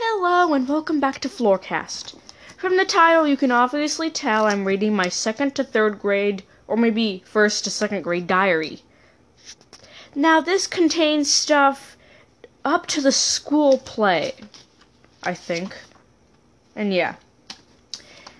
Hello and welcome back to Floorcast. From the title, you can obviously tell I'm reading my second to third grade, or maybe first to second grade diary. Now, this contains stuff up to the school play, I think. And yeah.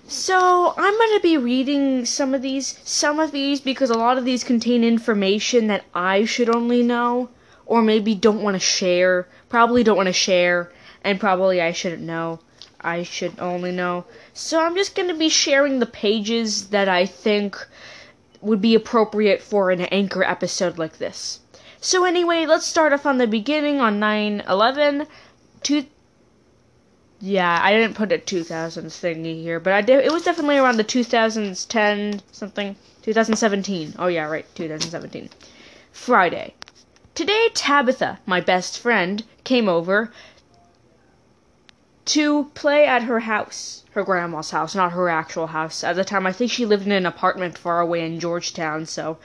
So, I'm going to be reading some of these, some of these because a lot of these contain information that I should only know, or maybe don't want to share, probably don't want to share, and probably I shouldn't know. I should only know. So, I'm just going to be sharing the pages that I think would be appropriate for an anchor episode like this. So, anyway, let's start off on the beginning on 9 11. Two, yeah, I didn't put a 2000s thingy here, but I did. It was definitely around the 2010 something, 2017. Oh yeah, right, 2017. Friday. Today, Tabitha, my best friend, came over to play at her house, her grandma's house, not her actual house. At the time, I think she lived in an apartment far away in Georgetown, so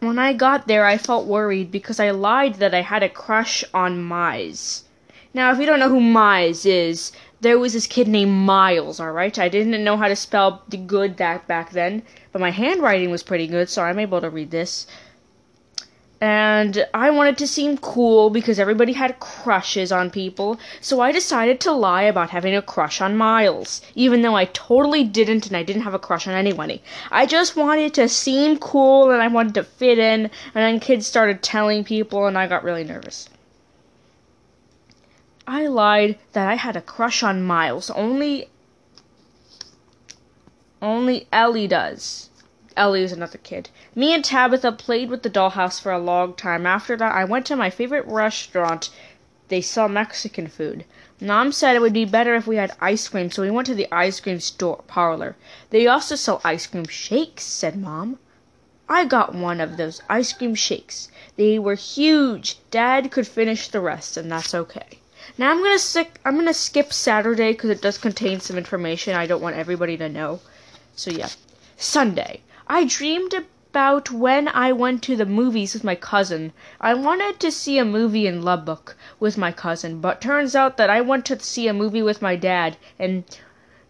when I got there, I felt worried because I lied that I had a crush on Mize. Now, if you don't know who Mize is, there was this kid named Miles, alright? I didn't know how to spell good that back then, but my handwriting was pretty good, so I'm able to read this. And I wanted to seem cool because everybody had crushes on people, so I decided to lie about having a crush on Miles, even though I totally didn't and I didn't have a crush on anybody. I just wanted to seem cool and I wanted to fit in, and then kids started telling people and I got really nervous. I lied that I had a crush on Miles. Only only Ellie does. Ellie is another kid. Me and Tabitha played with the dollhouse for a long time. After that, I went to my favorite restaurant. They sell Mexican food. Mom said it would be better if we had ice cream, so we went to the ice cream store parlor. They also sell ice cream shakes, said Mom. I got one of those ice cream shakes. They were huge. Dad could finish the rest, and that's okay. Now I'm gonna stick, I'm gonna skip Saturday because it does contain some information I don't want everybody to know. So yeah, Sunday. I dreamed about when I went to the movies with my cousin. I wanted to see a movie in Lubbock with my cousin, but turns out that I went to see a movie with my dad, and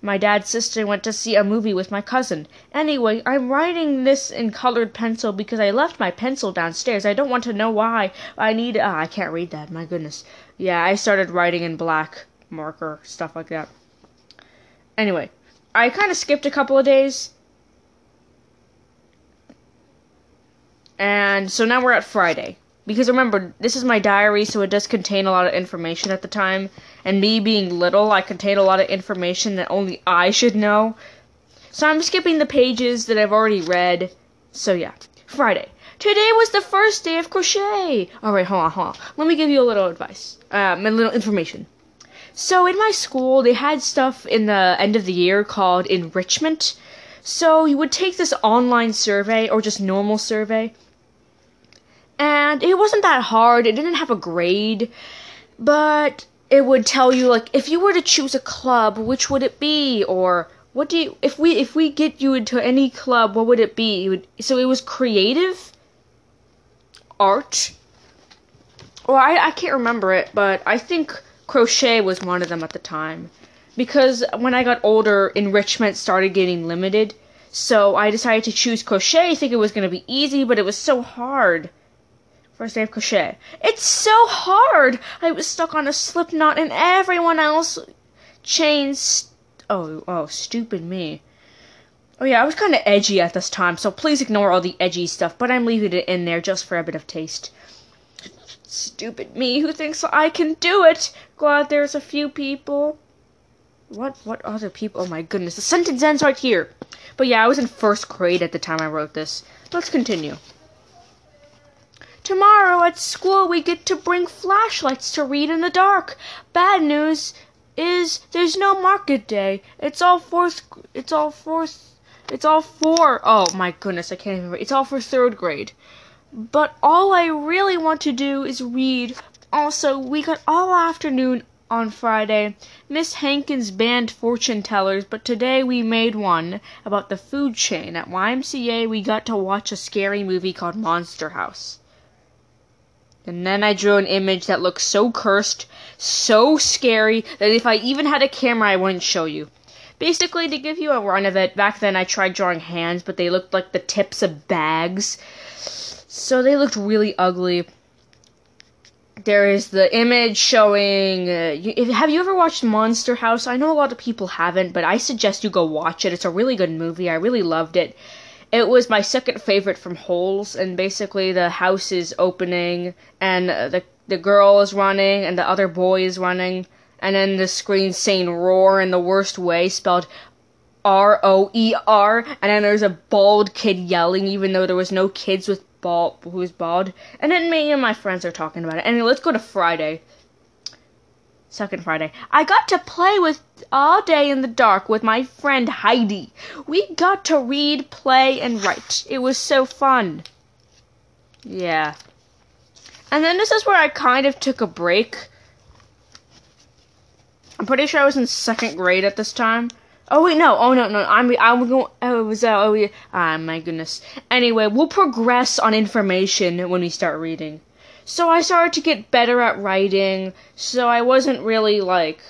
my dad's sister went to see a movie with my cousin. Anyway, I'm writing this in colored pencil because I left my pencil downstairs. I don't want to know why. I need. Uh, I can't read that. My goodness. Yeah, I started writing in black marker, stuff like that. Anyway, I kind of skipped a couple of days. And so now we're at Friday. Because remember, this is my diary, so it does contain a lot of information at the time. And me being little, I contain a lot of information that only I should know. So I'm skipping the pages that I've already read. So yeah, Friday. Today was the first day of crochet. All right, hold on, hold on. Let me give you a little advice, um, a little information. So in my school, they had stuff in the end of the year called enrichment. So you would take this online survey or just normal survey, and it wasn't that hard. It didn't have a grade, but it would tell you like if you were to choose a club, which would it be, or what do you if we if we get you into any club, what would it be? It would, so it was creative art. Well, I I can't remember it, but I think crochet was one of them at the time. Because when I got older, enrichment started getting limited. So I decided to choose crochet, thinking it was going to be easy, but it was so hard. First day of crochet. It's so hard! I was stuck on a slip knot and everyone else chains. Oh, oh, stupid me. Oh yeah, I was kind of edgy at this time, so please ignore all the edgy stuff, but I'm leaving it in there just for a bit of taste. Stupid me who thinks I can do it! Glad there's a few people. What, what other people? Oh my goodness, the sentence ends right here. But yeah, I was in first grade at the time I wrote this. Let's continue. Tomorrow at school we get to bring flashlights to read in the dark. Bad news is there's no market day. It's all fourth. It's all fourth. It's all for. Oh my goodness, I can't even read. It's all for third grade. But all I really want to do is read. Also, we got all afternoon on Friday. Miss Hankins banned fortune tellers, but today we made one about the food chain. At YMCA, we got to watch a scary movie called Monster House. And then I drew an image that looked so cursed, so scary, that if I even had a camera, I wouldn't show you. Basically, to give you a run of it, back then I tried drawing hands, but they looked like the tips of bags. So they looked really ugly. There is the image showing. Uh, you, have you ever watched Monster House? I know a lot of people haven't, but I suggest you go watch it. It's a really good movie. I really loved it. It was my second favorite from Holes, and basically the house is opening, and the the girl is running, and the other boy is running, and then the screen saying "roar" in the worst way, spelled R O E R, and then there's a bald kid yelling, even though there was no kids with bald who was bald. And then me and my friends are talking about it. Anyway, let's go to Friday. Second Friday. I got to play with all day in the dark with my friend Heidi. We got to read, play, and write. It was so fun. Yeah. And then this is where I kind of took a break. I'm pretty sure I was in second grade at this time. Oh wait, no. Oh no, no. I'm I'm going. Oh, it was oh yeah. Ah, my goodness. Anyway, we'll progress on information when we start reading. So I started to get better at writing. So I wasn't really like.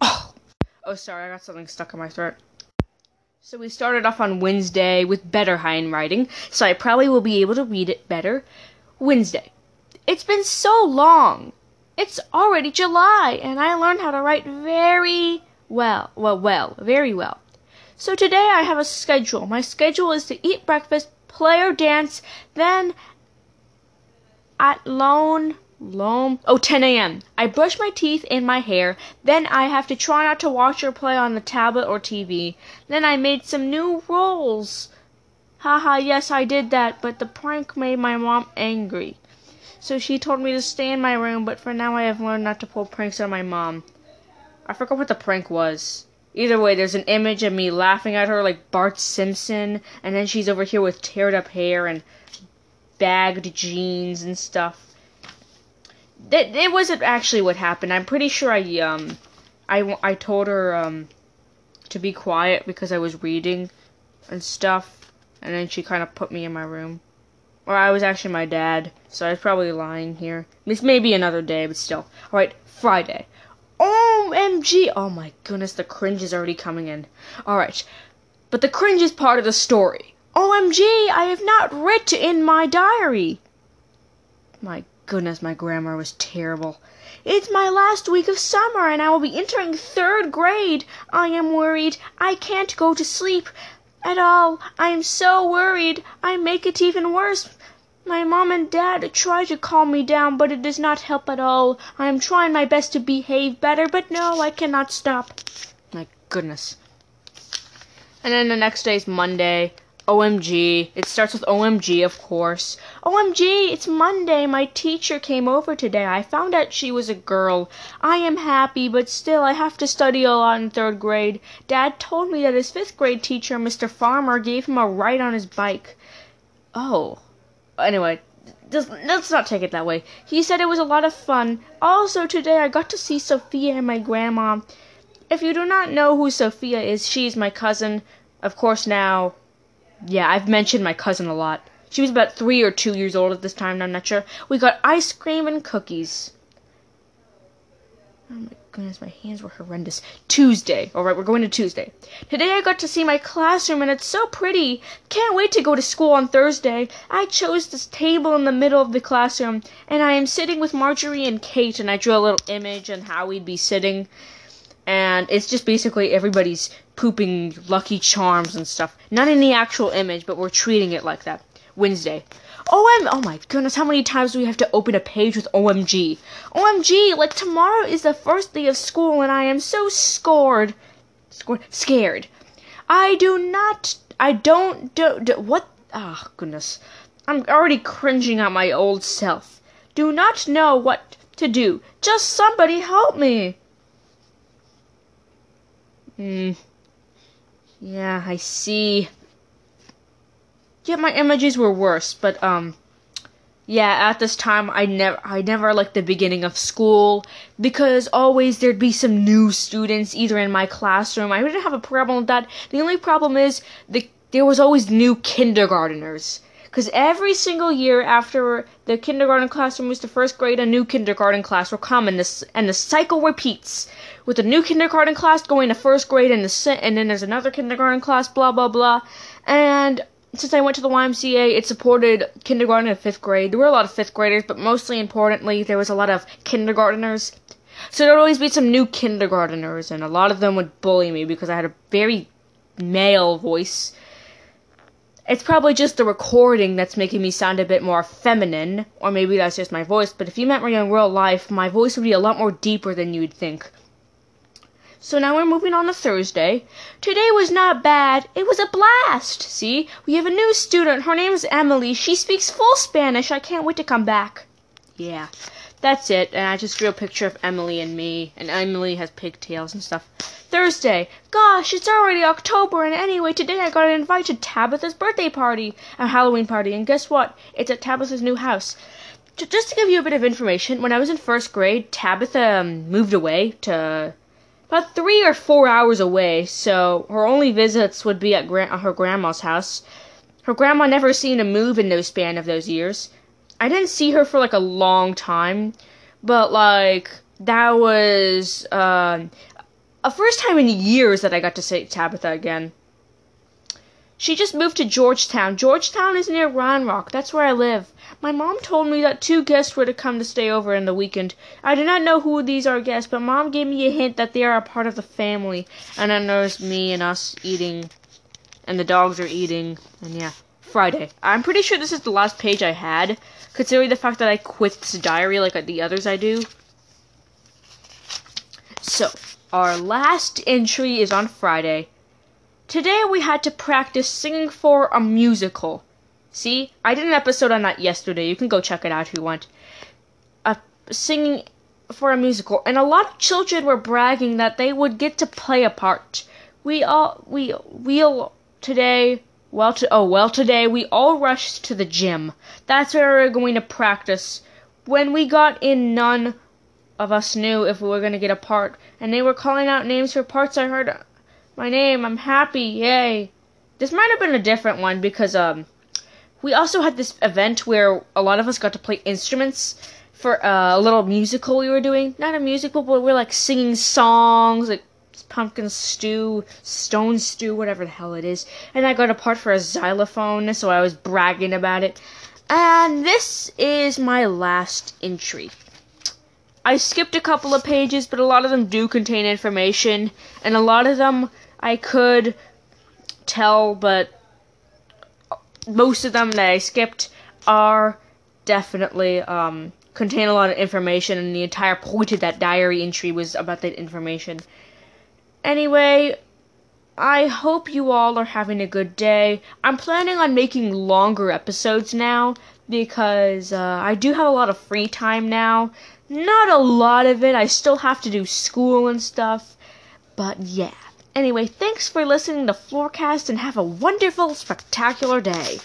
Oh, oh, sorry. I got something stuck in my throat. So we started off on Wednesday with better handwriting. So I probably will be able to read it better. Wednesday. It's been so long. It's already July, and I learned how to write very well, well, well, very well. So today I have a schedule. My schedule is to eat breakfast, play or dance, then at lone, lone, oh, 10 a.m. I brush my teeth and my hair, then I have to try not to watch or play on the tablet or TV. Then I made some new rolls. Haha, yes, I did that, but the prank made my mom angry. So she told me to stay in my room, but for now I have learned not to pull pranks on my mom. I forgot what the prank was. Either way, there's an image of me laughing at her like Bart Simpson, and then she's over here with teared up hair and bagged jeans and stuff. That it wasn't actually what happened. I'm pretty sure I um I I told her um to be quiet because I was reading and stuff, and then she kind of put me in my room. Or I was actually my dad, so I was probably lying here. This may be another day, but still. Alright, Friday. OMG! Oh my goodness, the cringe is already coming in. Alright, but the cringe is part of the story. OMG, I have not written in my diary. My goodness, my grammar was terrible. It's my last week of summer and I will be entering third grade. I am worried. I can't go to sleep at all. I am so worried. I make it even worse. My mom and dad try to calm me down, but it does not help at all. I am trying my best to behave better, but no, I cannot stop. My goodness. And then the next day is Monday. OMG. It starts with OMG, of course. OMG, it's Monday. My teacher came over today. I found out she was a girl. I am happy, but still, I have to study a lot in third grade. Dad told me that his fifth grade teacher, Mr. Farmer, gave him a ride on his bike. Oh anyway, let's not take it that way. He said it was a lot of fun. Also, today I got to see Sophia and my grandma. If you do not know who Sophia is, she's my cousin. Of course, now, yeah, I've mentioned my cousin a lot. She was about three or two years old at this time, I'm not sure. We got ice cream and cookies. Oh my goodness, my hands were horrendous. Tuesday. Alright, we're going to Tuesday. Today I got to see my classroom and it's so pretty. Can't wait to go to school on Thursday. I chose this table in the middle of the classroom and I am sitting with Marjorie and Kate and I drew a little image on how we'd be sitting. And it's just basically everybody's pooping Lucky Charms and stuff. Not in the actual image, but we're treating it like that. Wednesday. OM oh my goodness, how many times do we have to open a page with OMG? OMG, like tomorrow is the first day of school and I am so scored. Scored scared. I do not I don't do, do what ah oh, goodness. I'm already cringing at my old self. Do not know what to do. Just somebody help me. Hmm. Yeah, I see. Yeah, my images were worse, but um yeah, at this time I never I never liked the beginning of school because always there'd be some new students either in my classroom. I didn't have a problem with that. The only problem is the there was always new kindergarteners Because every single year after the kindergarten classroom moves to first grade, a new kindergarten class will come, and this and the cycle repeats with a new kindergarten class going to first grade, and the and then there's another kindergarten class, blah blah blah. And since I went to the YMCA, it supported kindergarten and fifth grade. There were a lot of fifth graders, but mostly importantly, there was a lot of kindergarteners. So there would always be some new kindergarteners, and a lot of them would bully me because I had a very male voice it's probably just the recording that's making me sound a bit more feminine, or maybe that's just my voice, but if you met me in real life, my voice would be a lot more deeper than you'd think. So now we're moving on to Thursday. Today was not bad. It was a blast. See, we have a new student. Her name is Emily. She speaks full Spanish. I can't wait to come back. Yeah. That's it, and I just drew a picture of Emily and me, and Emily has pigtails and stuff. Thursday. Gosh, it's already October, and anyway, today I got an invite to Tabitha's birthday party, a Halloween party, and guess what? It's at Tabitha's new house. Just to give you a bit of information, when I was in first grade, Tabitha um, moved away to about three or four hours away, so her only visits would be at gra- her grandma's house. Her grandma never seen a move in no span of those years. I didn't see her for like a long time, but like that was uh, a first time in years that I got to see Tabitha again. She just moved to Georgetown. Georgetown is near Round Rock. That's where I live. My mom told me that two guests were to come to stay over in the weekend. I do not know who these are guests, but mom gave me a hint that they are a part of the family. And then there's me and us eating, and the dogs are eating, and yeah. Friday. I'm pretty sure this is the last page I had, considering the fact that I quit this diary like the others I do. So, our last entry is on Friday. Today we had to practice singing for a musical. See, I did an episode on that yesterday. You can go check it out if you want. Uh, singing for a musical, and a lot of children were bragging that they would get to play a part. We all we we'll today well, to, oh, well, today we all rushed to the gym. That's where we are going to practice. When we got in, none of us knew if we were going to get a part, and they were calling out names for parts. I heard my name. I'm happy. Yay. This might have been a different one because um, we also had this event where a lot of us got to play instruments for uh, a little musical we were doing. Not a musical, but we are like singing songs, like pumpkin stew, stone stew, whatever the hell it is. And I got a part for a xylophone, so I was bragging about it. And this is my last entry. I skipped a couple of pages, but a lot of them do contain information, and a lot of them I could tell, but most of them that I skipped are definitely um, contain a lot of information, and the entire point of that diary entry was about that information. Anyway, I hope you all are having a good day. I'm planning on making longer episodes now because uh, I do have a lot of free time now. Not a lot of it, I still have to do school and stuff. But yeah. Anyway, thanks for listening to Floorcast and have a wonderful, spectacular day.